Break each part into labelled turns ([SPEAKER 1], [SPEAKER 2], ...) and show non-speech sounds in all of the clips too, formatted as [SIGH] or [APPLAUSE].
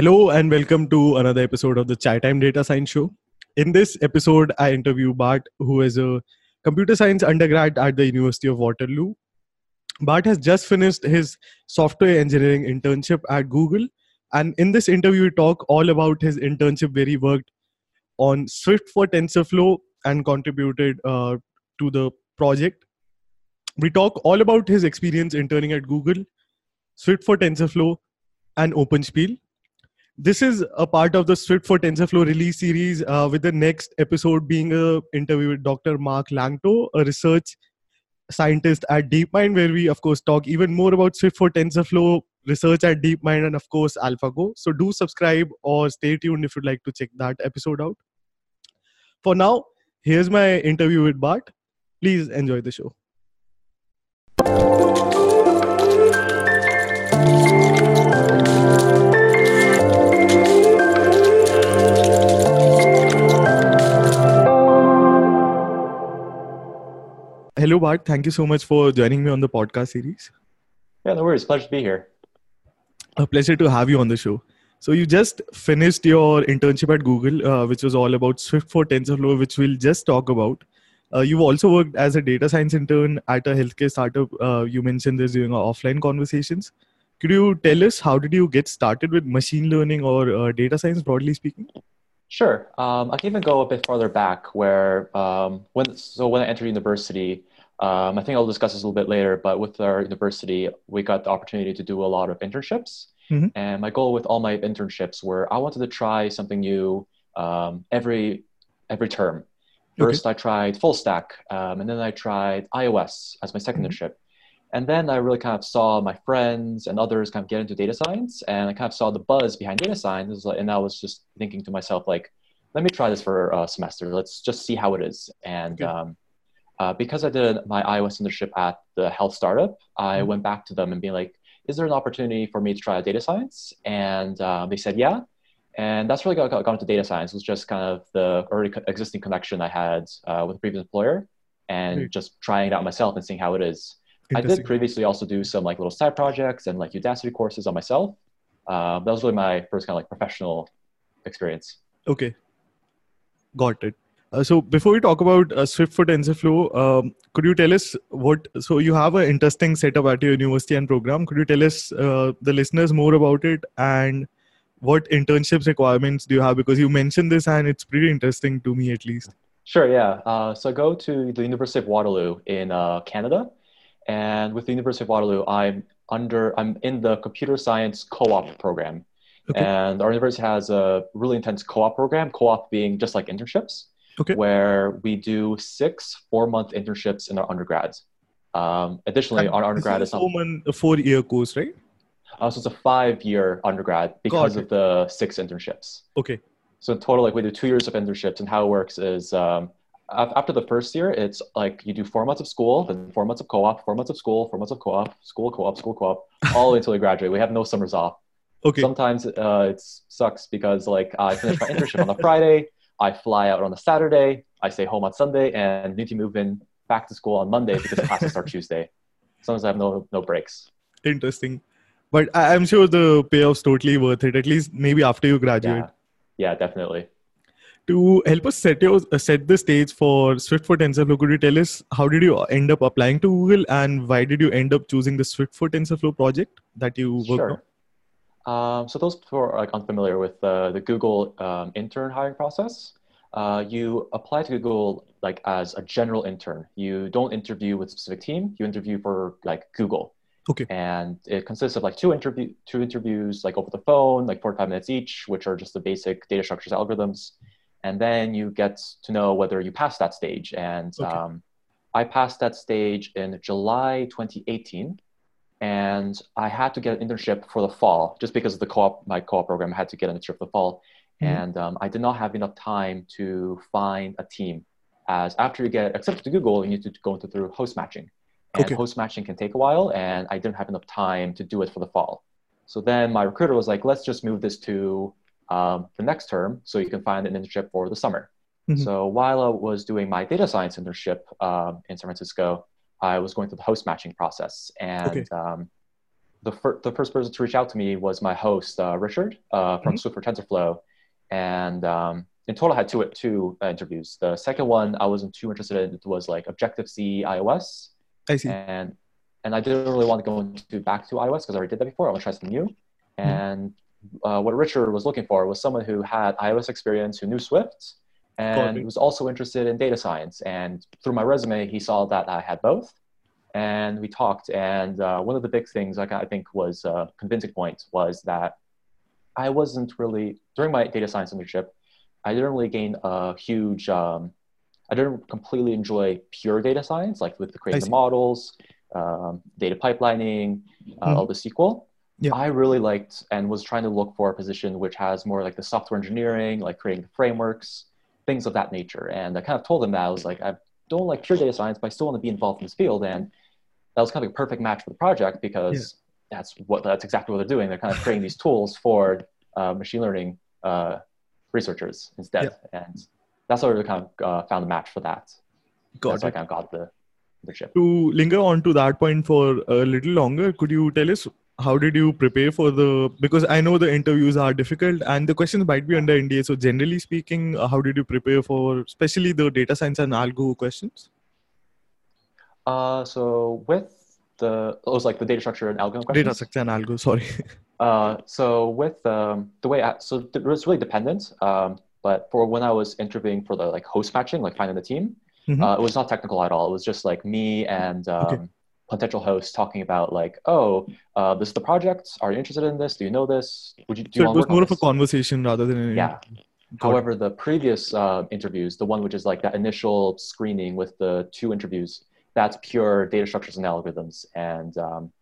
[SPEAKER 1] Hello and welcome to another episode of the Chai Time Data Science Show. In this episode, I interview Bart, who is a computer science undergrad at the University of Waterloo. Bart has just finished his software engineering internship at Google. And in this interview, we talk all about his internship where he worked on Swift for TensorFlow and contributed uh, to the project. We talk all about his experience interning at Google, Swift for TensorFlow, and OpenSpiel this is a part of the Swift for TensorFlow release series, uh, with the next episode being a interview with Dr. Marc Lanctot, a research scientist at DeepMind, where we, of course, talk even more about Swift for TensorFlow research at DeepMind and, of course, AlphaGo. So do subscribe or stay tuned if you'd like to check that episode out. For now, here's my interview with Bart. Please enjoy the show. Hello, Bart. Thank you so much for joining me on the podcast series.
[SPEAKER 2] Yeah, no worries. Pleasure to be here.
[SPEAKER 1] A pleasure to have you on the show. So you just finished your internship at Google, uh, which was all about Swift for TensorFlow, which we'll just talk about. Uh, you've also worked as a data science intern at a healthcare startup. Uh, you mentioned this during our offline conversations. Could you tell us how did you get started with machine learning or uh, data science, broadly speaking?
[SPEAKER 2] Sure. Um, I can even go a bit farther back, where um, when so when I entered university, um, I think I'll discuss this a little bit later, but with our university, we got the opportunity to do a lot of internships. Mm-hmm. And my goal with all my internships were I wanted to try something new um, every every term. First, okay. I tried full stack, um, and then I tried iOS as my 2nd mm-hmm. internship. And then I really kind of saw my friends and others kind of get into data science, and I kind of saw the buzz behind data science. And I was just thinking to myself, like, let me try this for a semester. Let's just see how it is. And okay. um, uh, because I did my iOS internship at the health startup, I mm-hmm. went back to them and be like, is there an opportunity for me to try data science? And uh, they said, yeah. And that's really got, got into data science. It was just kind of the already existing connection I had uh, with a previous employer and mm-hmm. just trying it out myself and seeing how it is. I did previously also do some like little side projects and like Udacity courses on myself. Uh, that was really my first kind of like professional experience.
[SPEAKER 1] Okay. Got it. Uh, so before we talk about uh, Swift for TensorFlow, um, could you tell us what? So you have an interesting setup at your university and program. Could you tell us uh, the listeners more about it and what internships requirements do you have? Because you mentioned this and it's pretty interesting to me at least.
[SPEAKER 2] Sure. Yeah. Uh, so I go to the University of Waterloo in uh, Canada, and with the University of Waterloo, I'm under. I'm in the computer science co-op program. Okay. And our university has a really intense co-op program, co-op being just like internships okay. where we do six four month internships in our undergrads. Um, additionally, and our undergrad is,
[SPEAKER 1] is a four year course, right?
[SPEAKER 2] Uh, so it's a five year undergrad because of the six internships.
[SPEAKER 1] Okay.
[SPEAKER 2] So in total, like we do two years of internships, and how it works is um, after the first year, it's like you do four months of school, then four months of co-op, four months of school, four months of co-op, school co-op, school co-op, all the way until you graduate. We have no summers off. Okay. Sometimes uh, it sucks because like I finish my internship on a Friday, I fly out on a Saturday, I stay home on Sunday, and need to move in back to school on Monday because classes start Tuesday. Sometimes I have no no breaks.
[SPEAKER 1] Interesting, but I'm sure the payoff's totally worth it. At least maybe after you graduate.
[SPEAKER 2] Yeah, yeah definitely.
[SPEAKER 1] To help us set your uh, set the stage for Swift for TensorFlow, could you tell us how did you end up applying to Google and why did you end up choosing the Swift for TensorFlow project that you worked sure. on?
[SPEAKER 2] Um, so those who are like unfamiliar with uh, the Google um, intern hiring process, uh, you apply to Google like as a general intern. You don't interview with a specific team. You interview for like Google.
[SPEAKER 1] Okay.
[SPEAKER 2] And it consists of like two interview two interviews like over the phone, like 45 minutes each, which are just the basic data structures algorithms. And then you get to know whether you pass that stage. And okay. um, I passed that stage in July 2018. And I had to get an internship for the fall just because of the co-op my co-op program. I had to get an internship for the fall, mm-hmm. and um, I did not have enough time to find a team. As after you get accepted to Google, you need to go into through host matching, and okay. host matching can take a while, and I didn't have enough time to do it for the fall. So then my recruiter was like, "Let's just move this to um, the next term, so you can find an internship for the summer." Mm-hmm. So while I was doing my data science internship um, in San Francisco, I was going through the host matching process, and okay. um, the, fir- the first person to reach out to me was my host, uh, Richard, uh, from mm-hmm. Swift for TensorFlow, and um, in total, I had two two uh, interviews. The second one I wasn't too interested in. It was like Objective C iOS.
[SPEAKER 1] I see.
[SPEAKER 2] And and I didn't really want to go into back to iOS because I already did that before. I want to try something new. Mm-hmm. And uh, what Richard was looking for was someone who had iOS experience, who knew Swift, and he was also interested in data science. And through my resume, he saw that I had both, and we talked. And uh, one of the big things, like I think, was a convincing point was that I wasn't really during my data science internship. I didn't really gain a huge. Um, I didn't completely enjoy pure data science, like with the creating the models, um, data pipelining, uh, mm-hmm. all the SQL. Yeah. I really liked and was trying to look for a position which has more like the software engineering, like creating the frameworks, things of that nature. And I kind of told them that I was like, I don't like pure data science, but I still want to be involved in this field. And that was kind of a perfect match for the project because yeah. that's what that's exactly what they're doing. They're kind of creating these tools for uh, machine learning uh, researchers instead. Yeah. And that's where we kind of uh, found a match for that. Got that's it. I kind of got the internship.
[SPEAKER 1] To linger on to that point for a little longer, could you tell us how did you prepare for the because i know the interviews are difficult and the questions might be under nda so generally speaking uh, how did you prepare for especially the data science and algo questions?
[SPEAKER 2] Uh, so with the it was like the data structure and algo questions.
[SPEAKER 1] data structure and algo sorry. [LAUGHS]
[SPEAKER 2] Uh, so with um, the way I, so it was really dependent um, but for when i was interviewing for the like host matching like finding the team mm-hmm. uh, it was not technical at all. It was just like me and um, okay potential hosts talking about like, oh, uh, this is the project. Are you interested in this? Do you know this? Would you? Do
[SPEAKER 1] so you it was more of a conversation rather than
[SPEAKER 2] yeah. However, the previous uh, interviews, the one which is like that initial screening with the two interviews, that's pure data structures and algorithms. And um,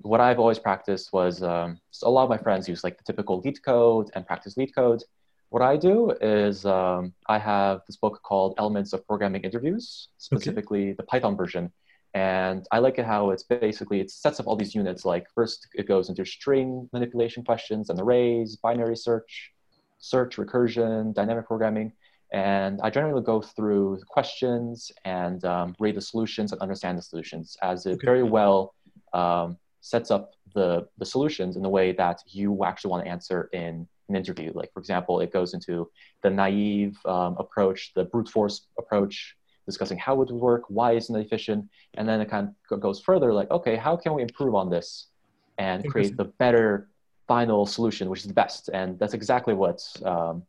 [SPEAKER 2] what I've always practiced was um, so a lot of my friends use like the typical LeetCode and practice LeetCode. What I do is um, I have this book called Elements of Programming Interviews, specifically okay. the Python version and I like it how it's basically, it sets up all these units. Like first it goes into string manipulation questions and arrays, binary search, search, recursion, dynamic programming. And I generally go through questions and um, read the solutions and understand the solutions as it okay. very well um, sets up the, the solutions in the way that you actually want to answer in an interview. Like, for example, it goes into the naive um, approach, the brute force approach, discussing how it would work, why isn't it efficient, and then it kind of goes further like, okay, how can we improve on this and create the better final solution, which is the best? And that's exactly what um,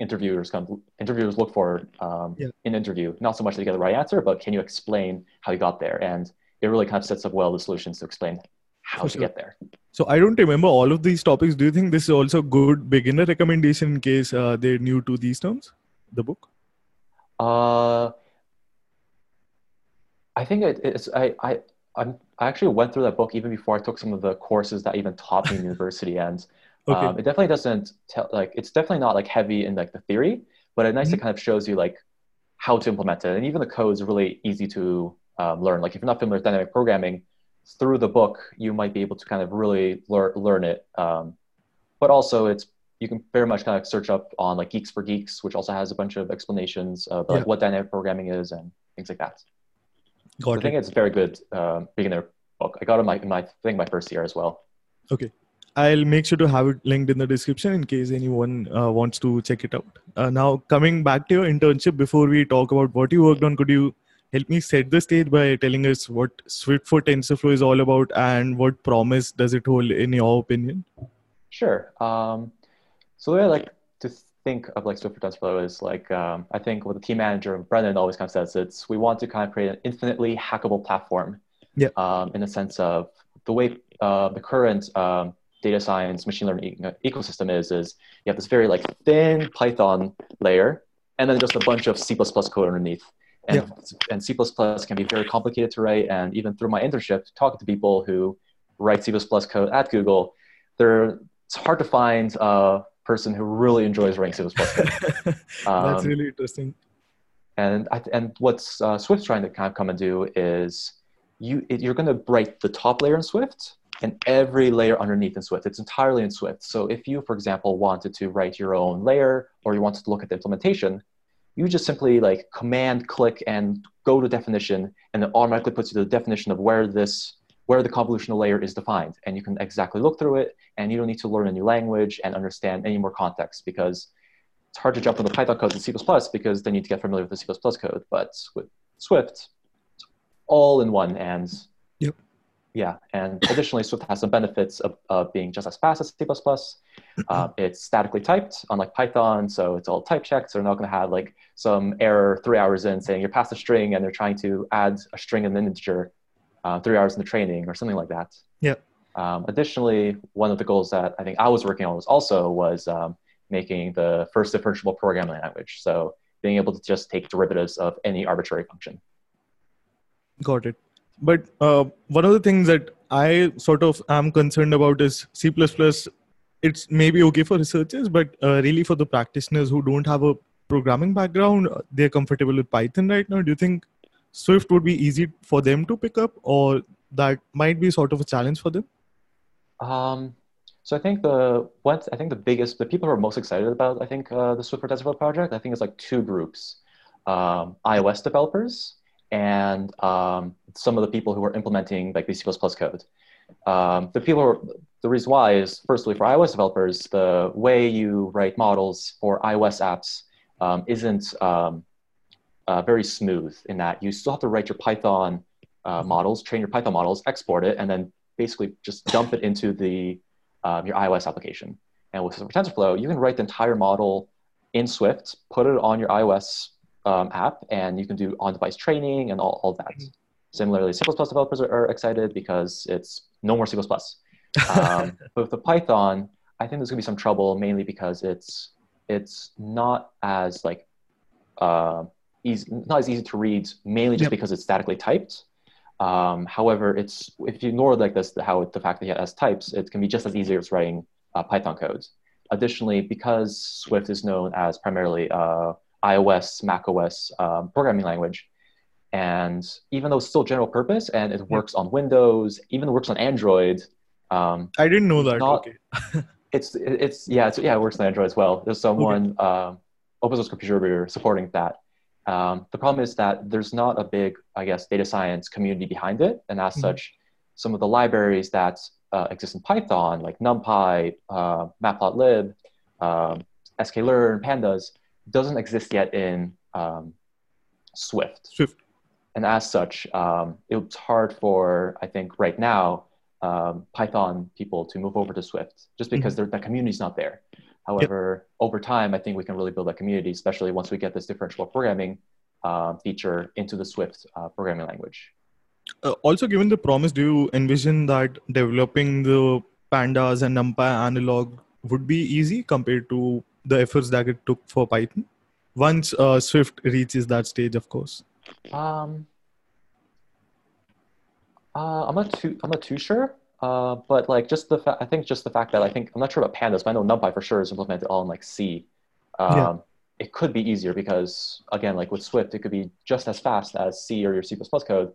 [SPEAKER 2] interviewers come interviewers look for um, yeah. in interview. Not so much to get the right answer, but can you explain how you got there? And it really kind of sets up well the solutions to explain how For to sure. get there.
[SPEAKER 1] So I don't remember all of these topics. Do you think this is also good beginner recommendation in case uh, they're new to these terms? The book.
[SPEAKER 2] Uh, I think it, it's I I I'm, i actually went through that book even before I took some of the courses that even taught me in university, and [LAUGHS] okay. um, it definitely doesn't tell like it's definitely not like heavy in like the theory, but it nicely mm-hmm. kind of shows you like how to implement it, and even the code is really easy to um, learn. Like if you're not familiar with dynamic programming, through the book you might be able to kind of really learn learn it. Um, but also it's you can very much kind of search up on like Geeks for Geeks, which also has a bunch of explanations of like yeah. what dynamic programming is and things like that. Got I think it's a very good uh, beginner book. I got it in my, in my thing my first year as well.
[SPEAKER 1] Okay. I'll make sure to have it linked in the description in case anyone uh, wants to check it out. Uh, now, coming back to your internship, before we talk about what you worked on, could you help me set the stage by telling us what Swift for TensorFlow is all about and what promise does it hold in your opinion?
[SPEAKER 2] Sure. Um, so way like think of like Swift for TensorFlow is like um, I think what the team manager Brennan always kind of says it's we want to kind of create an infinitely hackable platform.
[SPEAKER 1] Yeah.
[SPEAKER 2] Um, in the sense of the way uh, the current um, data science machine learning ecosystem is is you have this very like thin Python layer and then just a bunch of C++ code underneath. And, yeah. and C++ can be very complicated to write. And even through my internship, talking to people who write C++ code at Google, they're, it's hard to find a person who really enjoys writing C++ code.
[SPEAKER 1] That's
[SPEAKER 2] Um,
[SPEAKER 1] really interesting.
[SPEAKER 2] and I, and what's uh, Swift trying to kind of come and do is you it, you're going to write the top layer in Swift and every layer underneath in Swift. It's entirely in Swift. So if you, for example, wanted to write your own layer or you wanted to look at the implementation, you just simply like command click and go to definition, and it automatically puts you to the definition of where this where the convolutional layer is defined, and you can exactly look through it, and you don't need to learn a new language and understand any more context because it's hard to jump from the Python code to C++ because then you need to get familiar with the C++ code. But with Swift, it's all in one, and
[SPEAKER 1] Yep.
[SPEAKER 2] yeah, and additionally, Swift has some benefits of, of being just as fast as C++. Uh, it's statically typed, unlike Python, so it's all type checked. So they're not going to have like some error three hours in saying you're past a string and they're trying to add a string and an integer uh, three hours in the training or something like that.
[SPEAKER 1] Yeah.
[SPEAKER 2] Um, additionally, one of the goals that I think I was working on was also was um, making the first differentiable programming language. So being able to just take derivatives of any arbitrary function.
[SPEAKER 1] Got it. But uh, one of the things that I sort of am concerned about is C++. It's maybe okay for researchers, but uh, really for the practitioners who don't have a programming background, they're comfortable with Python right now. Do you think Swift would be easy for them to pick up, or that might be sort of a challenge for them?
[SPEAKER 2] Um, so I think the what I think the biggest the people who are most excited about I think uh, the Swift for TensorFlow project I think it's like two groups, um, iOS developers and um, some of the people who are implementing like the C++ code. Um, the people the reason why is firstly for iOS developers the way you write models for iOS apps um, isn't um, uh, very smooth in that you still have to write your Python uh, models, train your Python models, export it, and then basically just dump it into the um, your iOS application. And with TensorFlow, you can write the entire model in Swift, put it on your iOS um, app, and you can do on-device training and all, all that. Similarly, C++ developers are, are excited because it's no more C++. [LAUGHS] Um, but with the Python, I think there's going to be some trouble, mainly because it's it's not as like uh, easy, not as easy to read, mainly just
[SPEAKER 1] Yep.
[SPEAKER 2] because it's statically typed. Um, however, it's if you ignore like this, how the fact that it has types, it can be just as easy as writing uh, Python code. Additionally, because Swift is known as primarily uh, iOS, macOS um, programming language, and even though it's still general purpose and it works on Windows, even works on Android, um,
[SPEAKER 1] I didn't know that.
[SPEAKER 2] not-
[SPEAKER 1] okay. [LAUGHS]
[SPEAKER 2] it's it's yeah it's, yeah it works on Android as well. There's someone um, open source contributor supporting that. Um, the problem is that there's not a big I guess data science community behind it, and as
[SPEAKER 1] Mhm.
[SPEAKER 2] such, some of the libraries that uh, exist in Python like NumPy, uh, Matplotlib, um, sklearn, Pandas doesn't exist yet in um, Swift
[SPEAKER 1] Swift.
[SPEAKER 2] and as such, um, it's hard for I think right now um, Python people to move over to Swift just because the community's not there. However, over time, I think we can really build that community, especially once we get this differential programming uh, feature into the Swift uh, programming language.
[SPEAKER 1] Uh, also, given the promise, do you envision that developing the pandas and NumPy analog would be easy compared to the efforts that it took for Python? Once uh, Swift reaches that stage, of course.
[SPEAKER 2] Um, uh, I'm not too I'm not too sure, uh, but like just the fa- I think just the fact that I think I'm not sure about pandas, but I know NumPy for sure is implemented all in like C. Um,
[SPEAKER 1] Yeah.
[SPEAKER 2] It could be easier because again, like with Swift, it could be just as fast as C or your C++ code.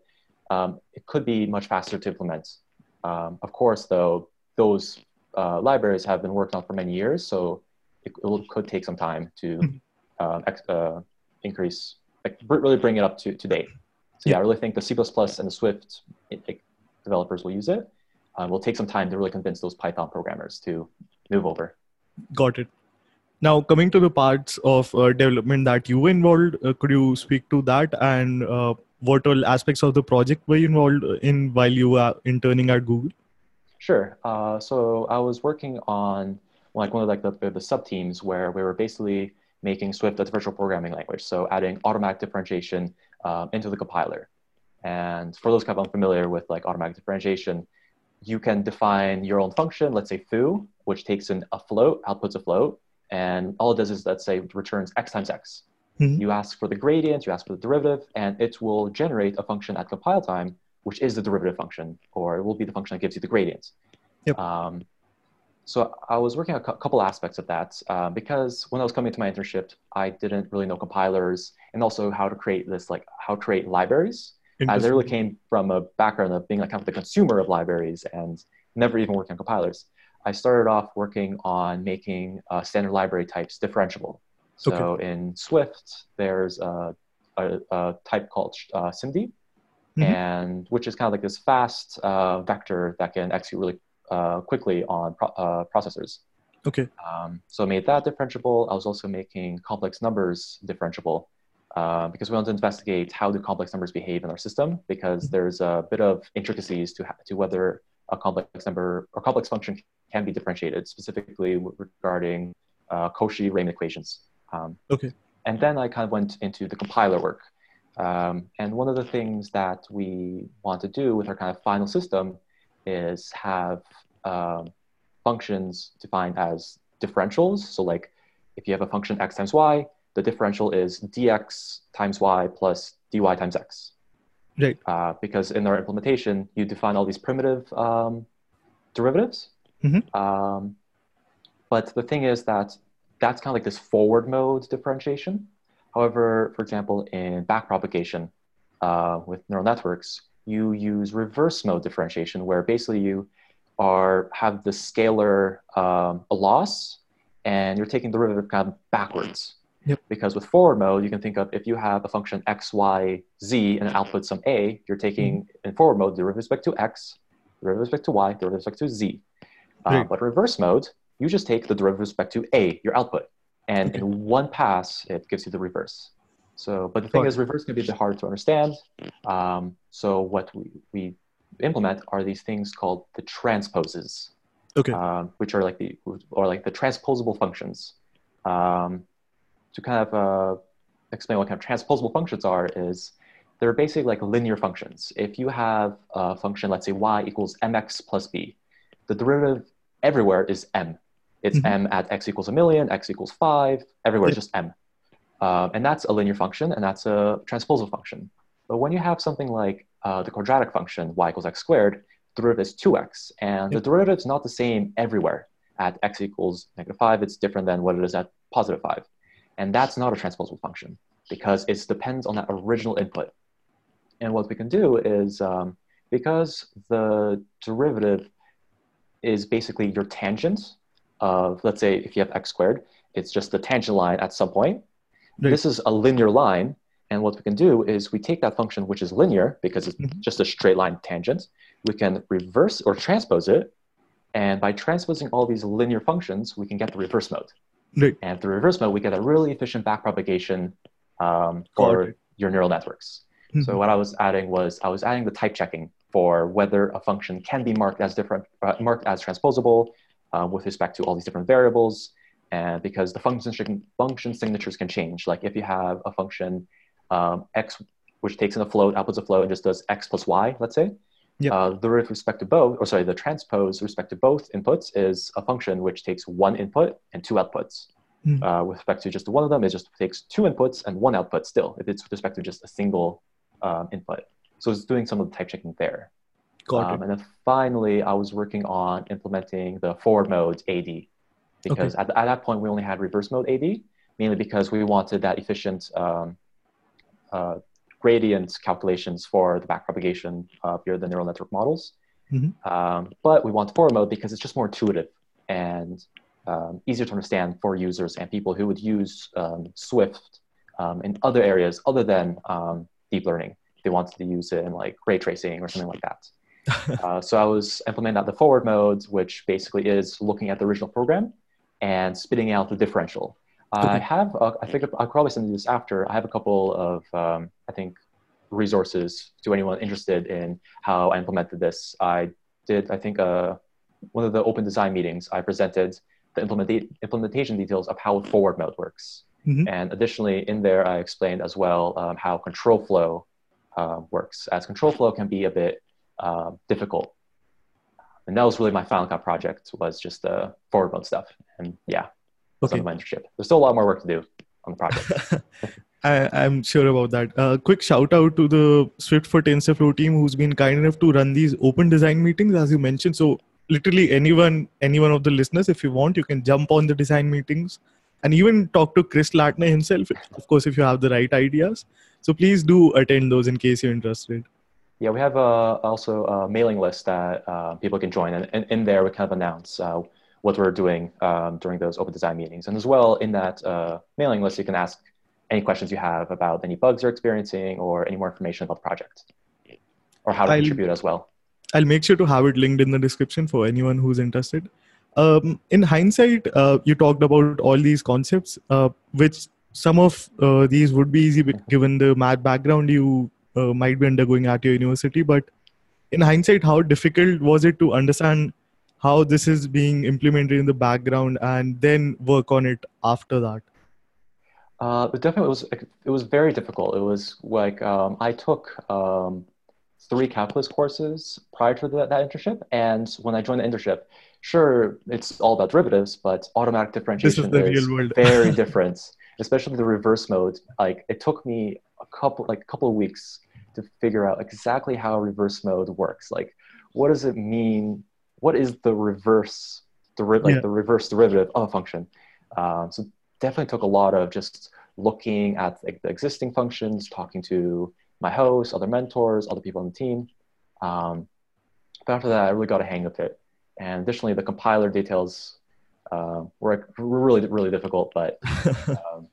[SPEAKER 2] Um, it could be much faster to implement. Um, of course, though, those uh, libraries have been worked on for many years, so it, it will- could take some time to
[SPEAKER 1] Mhm.
[SPEAKER 2] uh, ex- uh, increase, like really bring it up to, to date. So yeah, I really think the C++ and the Swift it, it- developers will use it. Uh, will take some time to really convince those Python programmers to move over.
[SPEAKER 1] Got it. Now, coming to the parts of uh, development that you involved, uh, could you speak to that and uh, what all aspects of the project were you involved in while you were interning at Google?
[SPEAKER 2] Sure. Uh, so I was working on like one of like the, the, sub teams where we were basically making Swift a differential programming language. So adding automatic differentiation um, into the compiler. And for those kind of unfamiliar with like automatic differentiation, you can define your own function, let's say foo, which takes in a float, outputs a float, and all it does is let's say returns x times x.
[SPEAKER 1] Mhm.
[SPEAKER 2] You ask for the gradient, you ask for the derivative, and it will generate a function at compile time which is the derivative function, or it will be the function that gives you the gradient.
[SPEAKER 1] Yep.
[SPEAKER 2] Um, so I was working on a couple aspects of that uh, because when I was coming to my internship, I didn't really know compilers and also how to create this, like how to create libraries. I literally came from a background of being like kind of the consumer of libraries and never even working on compilers. I started off working on making uh, standard library types differentiable. So okay. in Swift, there's a, a, a type called uh, SIMD, mm-hmm. and which is kind of like this fast uh, vector that can execute really uh, quickly on pro- uh, processors.
[SPEAKER 1] Okay.
[SPEAKER 2] Um, so I made that differentiable. I was also making complex numbers differentiable uh, because we want to investigate how do complex numbers behave in our system because mm-hmm. there's a bit of intricacies to, to whether a complex number or complex function can be differentiated, specifically regarding uh, Cauchy-Riemann equations.
[SPEAKER 1] Um, okay.
[SPEAKER 2] And then I kind of went into the compiler work. Um, and one of the things that we want to do with our kind of final system is have um, functions defined as differentials. So like if you have a function x times y, the differential is dx times y plus dy times x.
[SPEAKER 1] Right.
[SPEAKER 2] Uh, because in our implementation, you define all these primitive um, derivatives.
[SPEAKER 1] Mm-hmm.
[SPEAKER 2] Um, but the thing is that that's kind of like this forward mode differentiation. However, for example, in backpropagation uh, with neural networks, you use reverse mode differentiation, where basically you are have the scalar um, a loss, and you're taking the derivative kind of backwards.
[SPEAKER 1] Yep.
[SPEAKER 2] Because with forward mode, you can think of if you have a function x, y, z, and an output some a, you're taking mm-hmm. in forward mode the derivative with respect to x, derivative with respect to y, derivative with respect to z. Uh, but reverse mode, you just take the derivative with respect to a, your output, and okay. in one pass, it gives you the reverse. So, but the thing is, reverse can be a bit hard to understand. Um, so what we, we implement are these things called the transposes,
[SPEAKER 1] okay,
[SPEAKER 2] um, which are like the or like the transposable functions. Um, to kind of uh, explain what kind of transposable functions are is they're basically like linear functions. If you have a function, let's say y equals mx plus b, the derivative everywhere is m. It's mm-hmm. m at x equals a million, x equals five, everywhere it's just m. Um, and that's a linear function, and that's a transposable function. But when you have something like uh, the quadratic function, y equals x squared, the derivative is 2x. And the derivative is not the same everywhere. At x equals negative 5, it's different than what it is at positive 5. And that's not a transposable function because it depends on that original input. And what we can do is um, because the derivative is basically your tangent of, let's say, if you have x squared, it's just the tangent line at some point. Right. This is a linear line. And what we can do is we take that function, which is linear because it's mm-hmm. just a straight line tangent. We can reverse or transpose it. And by transposing all these linear functions, we can get the reverse mode.
[SPEAKER 1] Right.
[SPEAKER 2] And through reverse mode, we get a really efficient backpropagation um, for your neural networks. Mm-hmm. So what I was adding was I was adding the type checking for whether a function can be marked as different, uh, marked as transposable uh, with respect to all these different variables and because the function, function signatures can change. Like if you have a function um, x, which takes in a float, outputs a float, and just does x plus y, let's say,
[SPEAKER 1] yep.
[SPEAKER 2] uh, the with respect to both, or sorry, the transpose respect to both inputs is a function which takes one input and two outputs. Mm. Uh, with respect to just one of them, it just takes two inputs and one output still, if it's with respect to just a single um, input. So it's doing some of the type checking there.
[SPEAKER 1] Got Um,
[SPEAKER 2] and then finally, I was working on implementing the forward mode AD because okay. at, at that point we only had reverse mode AD, mainly because we wanted that efficient um, uh, gradient calculations for the backpropagation of your, the neural network models.
[SPEAKER 1] Mm-hmm.
[SPEAKER 2] Um, but we want forward mode because it's just more intuitive and um, easier to understand for users and people who would use um, Swift um, in other areas other than um, deep learning. They wanted to use it in like ray tracing or something like that. [LAUGHS] uh, so I was implementing out the forward modes, which basically is looking at the original program and spitting out the differential. Okay. I have, a, I think I'll probably send you this after. I have a couple of, um, I think, resources to anyone interested in how I implemented this. I did, I think, uh, one of the open design meetings, I presented the implementa- implementation details of how forward mode works.
[SPEAKER 1] Mm-hmm.
[SPEAKER 2] And additionally, in there, I explained as well um, how control flow uh, works, as control flow can be a bit uh, difficult and that was really my Final Cut project was just the forward mode stuff. And yeah, okay. internship. There's still a lot more work to do on the project. [LAUGHS]
[SPEAKER 1] I, I'm sure about that. Uh, quick shout out to the Swift for TensorFlow team who's been kind enough to run these open design meetings, as you mentioned. So literally anyone, any one of the listeners, if you want, you can jump on the design meetings and even talk to Chris Lattner himself. Of course, if you have the right ideas. So please do attend those in case you're interested.
[SPEAKER 2] Yeah, we have uh, also a mailing list that uh, people can join, and, and in there we kind of announce uh, what we're doing um, during those open design meetings. And as well, in that uh, mailing list, you can ask any questions you have about any bugs you're experiencing or any more information about the project or how to
[SPEAKER 1] I'll,
[SPEAKER 2] contribute as well.
[SPEAKER 1] I'll make sure to have it linked in the description for anyone who's interested. Um, in hindsight, uh, you talked about all these concepts, uh, which some of uh, these would be easy given the math background you uh, might be undergoing at your university. But in hindsight, how difficult was it to understand how this is being implemented in the background and then work on it after that?
[SPEAKER 2] Uh, it definitely was. It was very difficult. It was like um, I took um, three calculus courses prior to the, that internship, and when I joined the internship, sure, it's all about derivatives, but automatic differentiation is, is very [LAUGHS] different. Especially the reverse mode. Like it took me a couple, like a couple of weeks to figure out exactly how reverse mode works. Like, what does it mean? What is the reverse, deri- like yeah. the reverse derivative of a function? Um, so definitely took a lot of just looking at the, the existing functions, talking to my hosts, other mentors, other people on the team. Um, but after that, I really got a hang of it. And additionally, the compiler details uh, were really, really difficult, but [LAUGHS] um,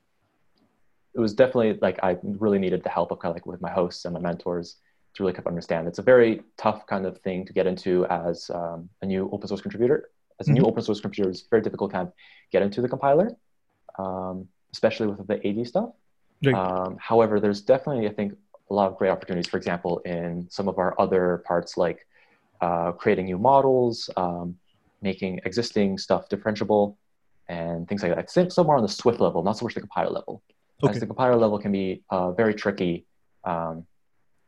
[SPEAKER 2] it was definitely like I really needed the help of kind of like with my hosts and my mentors to really kind of understand. It's a very tough kind of thing to get into as um, a new open source contributor. As a mm-hmm. new open source contributor, it's very difficult to kind of get into the compiler um, especially with the AD stuff. Right. Um, however, there's definitely, I think, a lot of great opportunities, for example, in some of our other parts like uh, creating new models, um, making existing stuff differentiable, and things like that. It's still more on the Swift level, not so much the compiler level. Okay. As the compiler level can be uh, very tricky um,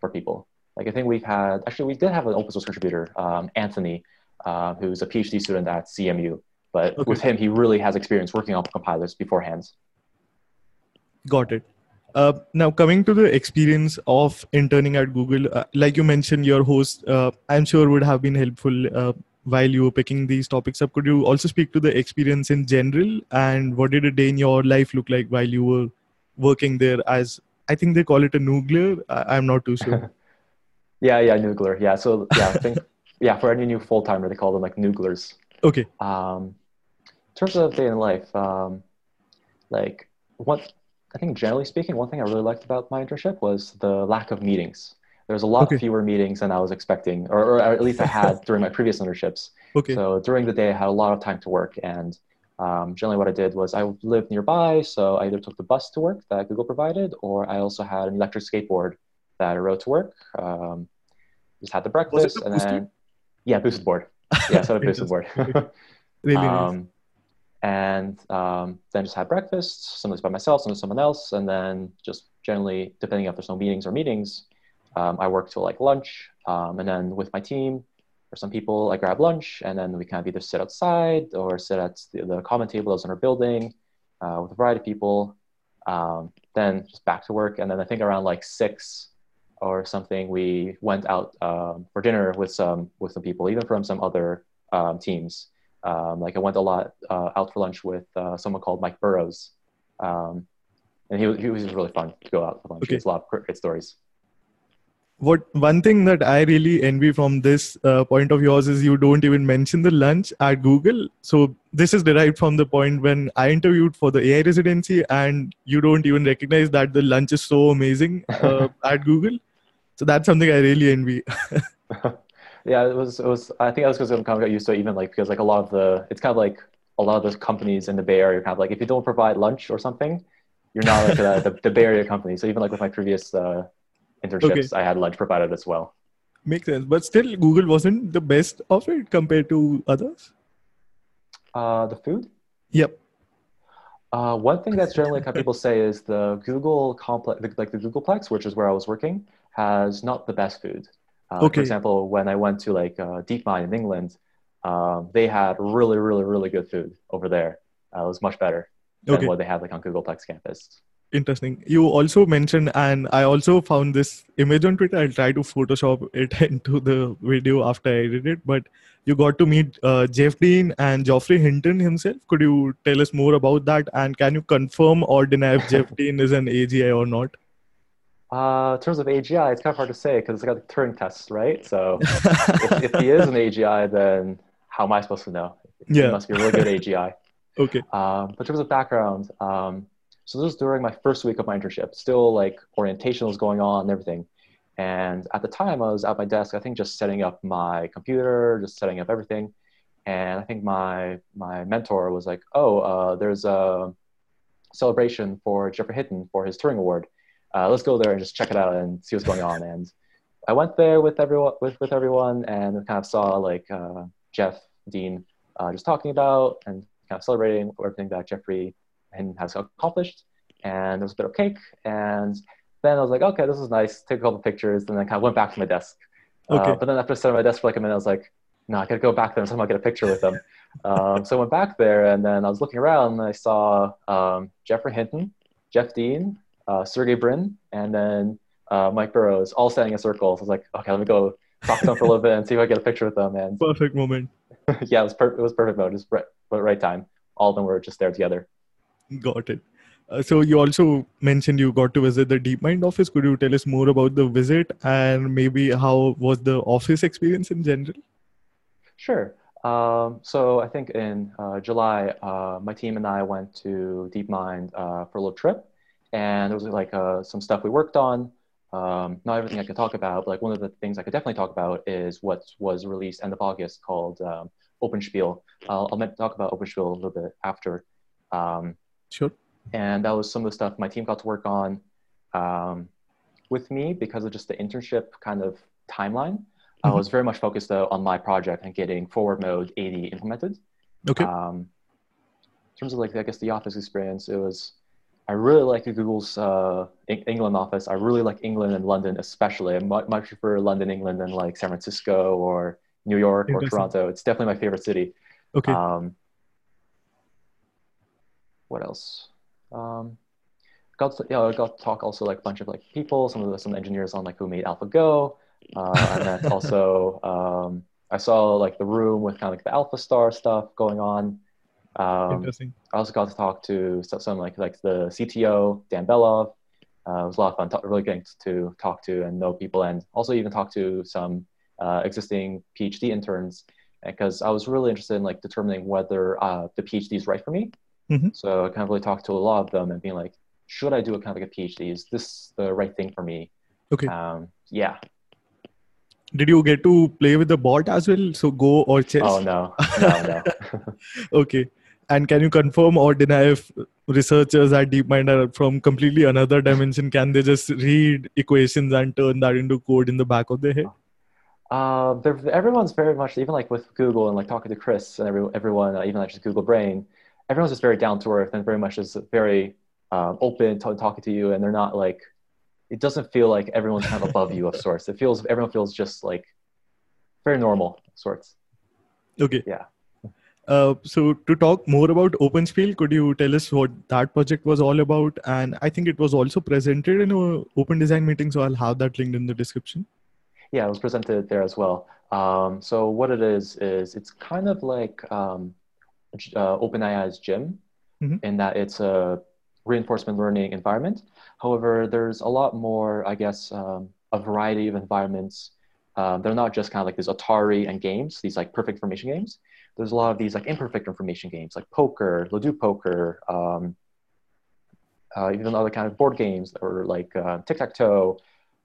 [SPEAKER 2] for people. Like I think we've had, actually, we did have an open source contributor, um, Anthony, uh, who's a PhD student at CMU, but okay. with him, he really has experience working on compilers beforehand.
[SPEAKER 1] Got it. Uh, now, coming to the experience of interning at Google, uh, like you mentioned, your host, uh, I'm sure would have been helpful uh, while you were picking these topics up. Could you also speak to the experience in general and what did a day in your life look like while you were working there as I think they call it a noogler. I- am not too sure. [LAUGHS]
[SPEAKER 2] yeah, yeah, noogler. Yeah, so yeah, I think [LAUGHS] yeah for any new full timer they call them like nooglers.
[SPEAKER 1] Okay.
[SPEAKER 2] Um, in terms of day in life, um, like what I think generally speaking, one thing I really liked about my internship was the lack of meetings. There was a lot okay. fewer meetings than I was expecting, or, or at least I had [LAUGHS] during my previous internships. Okay. So during the day, I had a lot of time to work, and um, generally what I did was I lived nearby, so I either took the bus to work that Google provided, or I also had an electric skateboard that I rode to work. Um, just had the breakfast, and then yeah, boosted board. Yeah, so a [LAUGHS] boosted board. really [LAUGHS] um, and um, then just had breakfast. Sometimes by myself, sometimes someone else, and then just generally, depending if there's no meetings or meetings, um, I work till like lunch, um, and then with my team or some people, I grab lunch, and then we kind of either sit outside or sit at the, the common table that's in our building uh, with a variety of people. Um, then just back to work, and then I think around like six or something, we went out um, for dinner with some with some people, even from some other um, teams. Um, like I went a lot uh, out for lunch with uh, someone called Mike Burrows, um, and he, he was really fun to go out for lunch. Okay. He has a lot of great stories.
[SPEAKER 1] What one thing that I really envy from this uh, point of yours is you don't even mention the lunch at Google. So this is derived from the point when I interviewed for the AI residency, and you don't even recognize that the lunch is so amazing [LAUGHS] uh, at Google. So that's something I really envy. [LAUGHS]
[SPEAKER 2] yeah, it was. It was. I think I was because I'm kind of got used to it, even like because like a lot of the, it's kind of like a lot of those companies in the Bay Area, kind of like if you don't provide lunch or something, you're not like the, the, the, Bay Area company. So even like with my previous uh, internships, okay. I had lunch provided as well.
[SPEAKER 1] Makes sense, but still, Google wasn't the best of it compared to others.
[SPEAKER 2] Uh, the food.
[SPEAKER 1] Yep.
[SPEAKER 2] Uh, one thing that's generally kind of people say is the Google complex, like the Googleplex, which is where I was working, has not the best food. Uh, okay. For example, when I went to like uh, DeepMind in England, um, they had really, really, really good food over there. Uh, it was much better than okay. what they had like on Googleplex campus.
[SPEAKER 1] Interesting. You also mentioned, and I also found this image on Twitter. I'll try to Photoshop it [LAUGHS] into the video after I edit it. But you got to meet uh, Jeff Dean and Geoffrey Hinton himself. Could you tell us more about that? And can you confirm or deny if Jeff [LAUGHS] Dean is an AGI or not?
[SPEAKER 2] Uh, in terms of AGI, it's kind of hard to say because it's got the Turing test, right? So [LAUGHS] if, if, he is an AGI, then how am I supposed to know?
[SPEAKER 1] Yeah.
[SPEAKER 2] He must be a really good AGI. [LAUGHS]
[SPEAKER 1] okay.
[SPEAKER 2] Um, but in terms of background, um, so this was during my first week of my internship. Still, like orientation was going on and everything. And at the time, I was at my desk. I think just setting up my computer, just setting up everything. And I think my my mentor was like, "Oh, uh, there's a celebration for Geoffrey Hinton for his Turing Award. Uh, let's go there and just check it out and see what's going on." And I went there with everyone with, with everyone and kind of saw like uh, Jeff Dean uh, just talking about and kind of celebrating everything that Jeffrey and has accomplished. And there was a bit of cake. And then I was like, okay, this is nice. Take a couple pictures. And then kind of went back to my desk. Uh, okay. But then after sitting at my desk for like a minute, I was like, no, I gotta go back there and somehow get a picture with them. [LAUGHS] um, so I went back there and then I was looking around and I saw um, Geoffrey Hinton, Jeff Dean, uh, Sergey Brin, and then uh, Mike Burrows all standing in circles. I was like, okay, let me go talk to them for a little bit and see if I get a picture with them. And
[SPEAKER 1] perfect moment. [LAUGHS]
[SPEAKER 2] yeah, it was, per- it was perfect moment. Just right, right time. All of them were just there together.
[SPEAKER 1] Got it. Uh, so you also mentioned you got to visit the DeepMind office. Could you tell us more about the visit and maybe how was the office experience in general?
[SPEAKER 2] Sure. Um, so I think in uh, July, uh, my team and I went to DeepMind uh, for a little trip, and there was like uh, some stuff we worked on. Um, not everything I could talk about, but like one of the things I could definitely talk about is what was released end of August called um, OpenSpiel. I'll, I'll talk about OpenSpiel a little bit after. Um,
[SPEAKER 1] Sure.
[SPEAKER 2] And that was some of the stuff my team got to work on um, with me because of just the internship kind of timeline. Mm-hmm. I was very much focused though on my project and getting forward mode AD implemented.
[SPEAKER 1] Okay.
[SPEAKER 2] Um, in terms of like, I guess the office experience, it was, I really like Google's uh, England office. I really like England and London, especially. I much, much prefer London, England than like San Francisco or New York or Toronto. It's definitely my favorite city.
[SPEAKER 1] Okay.
[SPEAKER 2] Um, what else? Um, got to, yeah, I got to talk also like a bunch of like people, some of the some engineers on like who made AlphaGo, uh, and then [LAUGHS] also um, I saw like the room with kind of like the AlphaStar stuff going on.
[SPEAKER 1] Um, Interesting.
[SPEAKER 2] I also got to talk to some like like the CTO Dan Belov. Uh, it was a lot of fun, talk, really getting to talk to and know people, and also even talk to some uh, existing PhD interns because I was really interested in like determining whether uh, the PhD is right for me.
[SPEAKER 1] Mm-hmm.
[SPEAKER 2] So I kind of really talked to a lot of them and being like, should I do a kind of like a PhD? Is this the right thing for me?
[SPEAKER 1] Okay.
[SPEAKER 2] Um, yeah.
[SPEAKER 1] Did you get to play with the bot as well? So Go or chess?
[SPEAKER 2] Oh no, no, no. [LAUGHS]
[SPEAKER 1] okay. And can you confirm or deny if researchers at DeepMind are from completely another dimension? Can they just read equations and turn that into code in the back of their head?
[SPEAKER 2] Uh, everyone's very much even like with Google and like talking to Chris and every, everyone, uh, even like just Google Brain everyone's just very down to earth and very much just very um, open to talking to you. And they're not like it doesn't feel like everyone's kind of above you of [LAUGHS] sorts. It feels everyone feels just like very normal sorts.
[SPEAKER 1] Okay.
[SPEAKER 2] Yeah
[SPEAKER 1] uh, so to talk more about OpenSpiel, could you tell us what that project was all about? And I think it was also presented in a open design meeting, so I'll have that linked in the description.
[SPEAKER 2] Yeah, it was presented there as well. Um, so what it is is it's kind of like um, uh, OpenAI's Gym,
[SPEAKER 1] mm-hmm.
[SPEAKER 2] in that it's a reinforcement learning environment. However, there's a lot more, I guess, um, a variety of environments. Um, they're not just kind of like these Atari and games, these like perfect information games. There's a lot of these like imperfect information games, like poker, Leduc poker, um, uh, even other kind of board games or like uh, tic tac toe,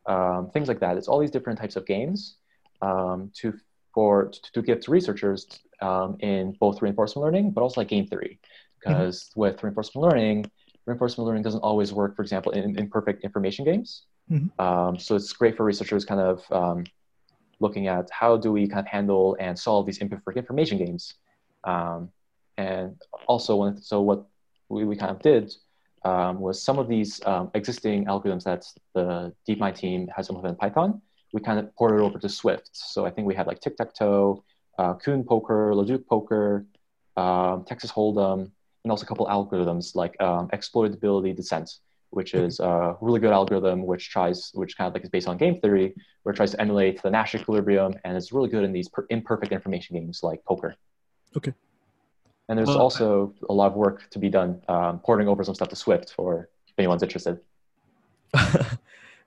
[SPEAKER 2] um, things like that. It's all these different types of games um, to for to give to researchers um, in both reinforcement learning, but also like game theory. Because mm-hmm. with reinforcement learning, reinforcement learning doesn't always work, for example, in imperfect information games.
[SPEAKER 1] Mm-hmm.
[SPEAKER 2] Um, so it's great for researchers kind of um, looking at how do we kind of handle and solve these imperfect information games. Um, and also, so what we, we kind of did um, was some of these um, existing algorithms that the DeepMind team has implemented in Python, we kind of ported over to Swift. So I think we had like tic-tac-toe, uh, Kuhn Poker, Leduc Poker, um, Texas Hold'em, and also a couple algorithms like um, exploitability descent, which is a really good algorithm which tries, which kind of like is based on game theory, where it tries to emulate the Nash equilibrium, and it's really good in these per- imperfect information games like poker.
[SPEAKER 1] Okay.
[SPEAKER 2] And there's
[SPEAKER 1] Well,
[SPEAKER 2] also a lot of work to be done um, porting over some stuff to Swift for if anyone's interested. [LAUGHS]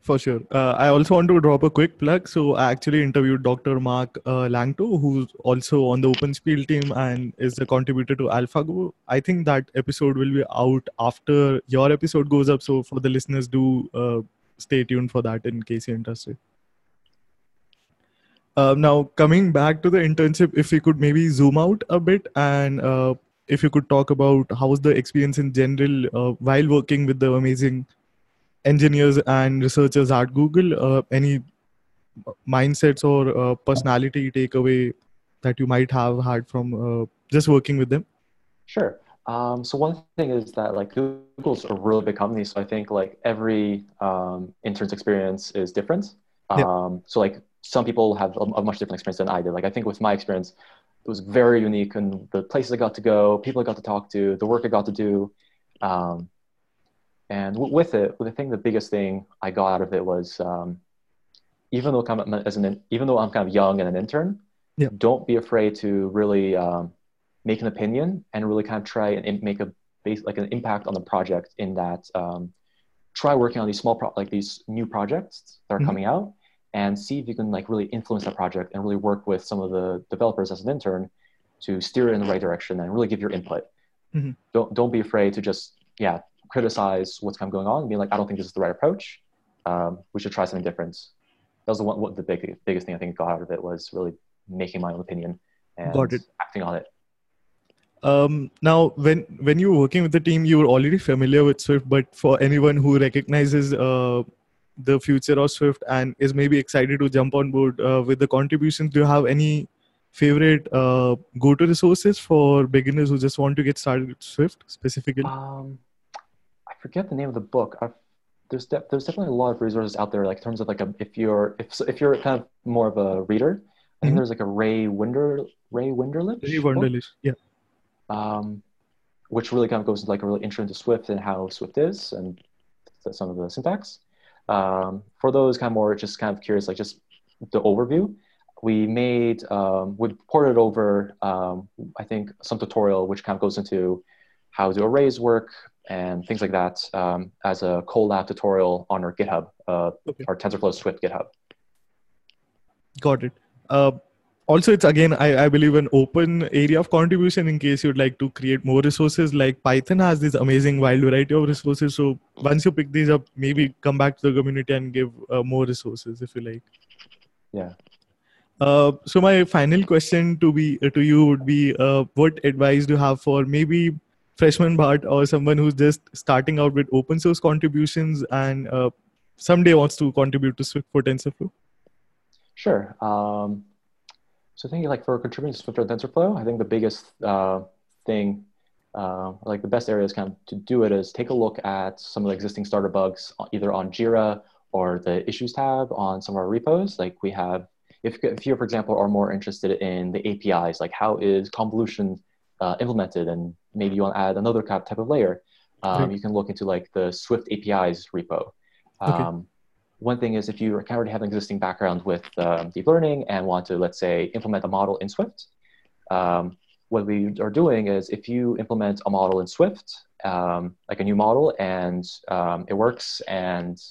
[SPEAKER 1] For sure. Uh, I also want to drop a quick plug. So I actually interviewed Dr. Marc uh, Lanctot, who's also on the OpenSpiel team and is a contributor to AlphaGo. I think that episode will be out after your episode goes up. So for the listeners, do uh, stay tuned for that in case you're interested. Uh, now, coming back to the internship, if we could maybe zoom out a bit and uh, if you could talk about how's the experience in general uh, while working with the amazing engineers and researchers at Google, uh, any mindsets or uh, personality takeaway that you might have had from uh, just working with them?
[SPEAKER 2] Sure. Um, so one thing is that like Google's a really big company, so I think like every um, intern's experience is different.
[SPEAKER 1] Yeah.
[SPEAKER 2] Um, so like some people have a, a much different experience than I did. Like I think with my experience, it was very unique in the places I got to go, people I got to talk to, the work I got to do. Um, and w- with it, I think the biggest thing I got out of it was um, even though of as an even though I'm kind of young and an intern,
[SPEAKER 1] Yeah.
[SPEAKER 2] don't be afraid to really um, make an opinion and really kind of try and make a base like an impact on the project. In that, um, try working on these small pro- like these new projects that are
[SPEAKER 1] Mhm.
[SPEAKER 2] coming out and see if you can like really influence that project and really work with some of the developers as an intern to steer it in the right direction and really give your input.
[SPEAKER 1] Mhm.
[SPEAKER 2] Don't don't be afraid to just yeah criticize what's kind of going on and be like I don't think this is the right approach. Um, we should try something different. That was the one what the big, biggest thing I think got out of it was really making my own opinion and
[SPEAKER 1] Got it.
[SPEAKER 2] acting on it.
[SPEAKER 1] Um, now, when when you were working with the team, you were already familiar with Swift, but for anyone who recognizes uh, the future of Swift and is maybe excited to jump on board uh, with the contributions, do you have any favorite uh, go-to resources for beginners who just want to get started with Swift specifically?
[SPEAKER 2] Um, I forget the name of the book. I've, there's de- there's definitely a lot of resources out there. Like in terms of like a if you're if if you're kind of more of a reader, I think
[SPEAKER 1] Mhm.
[SPEAKER 2] there's like a Ray Winder Ray Wenderlich.
[SPEAKER 1] Very
[SPEAKER 2] book.
[SPEAKER 1] Yeah.
[SPEAKER 2] Um, which really kind of goes into like a real intro into Swift and how Swift is and some of the syntax. Um, for those kind of more just kind of curious, like just the overview, we made um, we ported over um, I think some tutorial which kind of goes into how do arrays work and things like that um, as a Colab tutorial on our GitHub, uh,
[SPEAKER 1] Okay.
[SPEAKER 2] our TensorFlow Swift GitHub.
[SPEAKER 1] Got it. Uh, also, it's again, I, I believe, an open area of contribution in case you'd like to create more resources. Like Python has this amazing wide variety of resources. So once you pick these up, maybe come back to the community and give uh, more resources if you like.
[SPEAKER 2] Yeah.
[SPEAKER 1] Uh, so my final question to be uh, to you would be, uh, what advice do you have for maybe freshman Bart or someone who's just starting out with open source contributions and uh, someday wants to contribute to Swift for TensorFlow?
[SPEAKER 2] Sure. Um, so I think like for contributing to Swift or TensorFlow, I think the biggest uh, thing, uh, like the best areas kind of to do it is take a look at some of the existing starter bugs, uh, either on Jira or the issues tab on some of our repos. Like we have, if, if you, for example, are more interested in the APIs, like how is convolution uh, implemented, and maybe you want to add another type of layer, um,
[SPEAKER 1] Right.
[SPEAKER 2] you can look into like the Swift APIs repo.
[SPEAKER 1] Okay.
[SPEAKER 2] Um, one thing is if you already have an existing background with um, deep learning and want to, let's say, implement a model in Swift, um, what we are doing is if you implement a model in Swift, um, like a new model, and um, it works and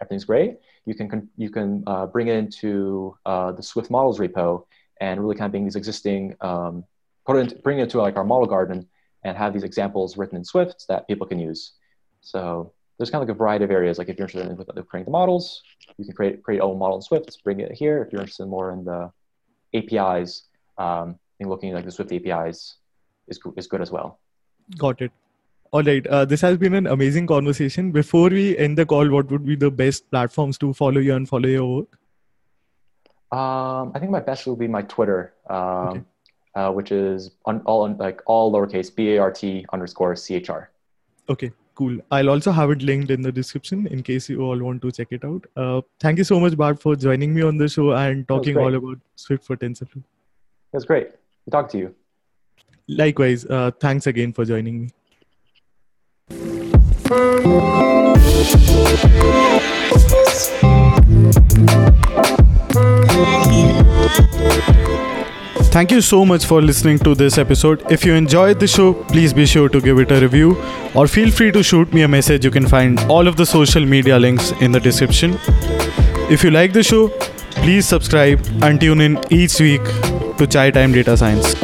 [SPEAKER 2] everything's great, you can you can uh, bring it into uh, the Swift models repo and really kind of bring these existing um, put it into, bring it into like our model garden and have these examples written in Swift that people can use. So there's kind of like a variety of areas. Like if you're interested in creating the models, you can create create a own model in Swift. Bring it here. If you're interested more in the APIs, um, and looking at like the Swift APIs is is good as well.
[SPEAKER 1] Got it. All right. Uh, this has been an amazing conversation. Before we end the call, what would be the best platforms to follow you and follow your work?
[SPEAKER 2] Um, I think my best will be my Twitter, um,
[SPEAKER 1] Okay.
[SPEAKER 2] Uh, which is on, all on, like all lowercase B A R T underscore C H R.
[SPEAKER 1] Okay, cool. I'll also have it linked in the description in case you all want to check it out. Uh, thank you so much, Bart, for joining me on the show and talking all about Swift for TensorFlow.
[SPEAKER 2] It was great. Good talk to you.
[SPEAKER 1] Likewise, uh, thanks again for joining me. Thank you so much for listening to this episode. If you enjoyed the show, please be sure to give it a review or feel free to shoot me a message. You can find all of the social media links in the description. If you like the show, please subscribe and tune in each week to Chai Time Data Science.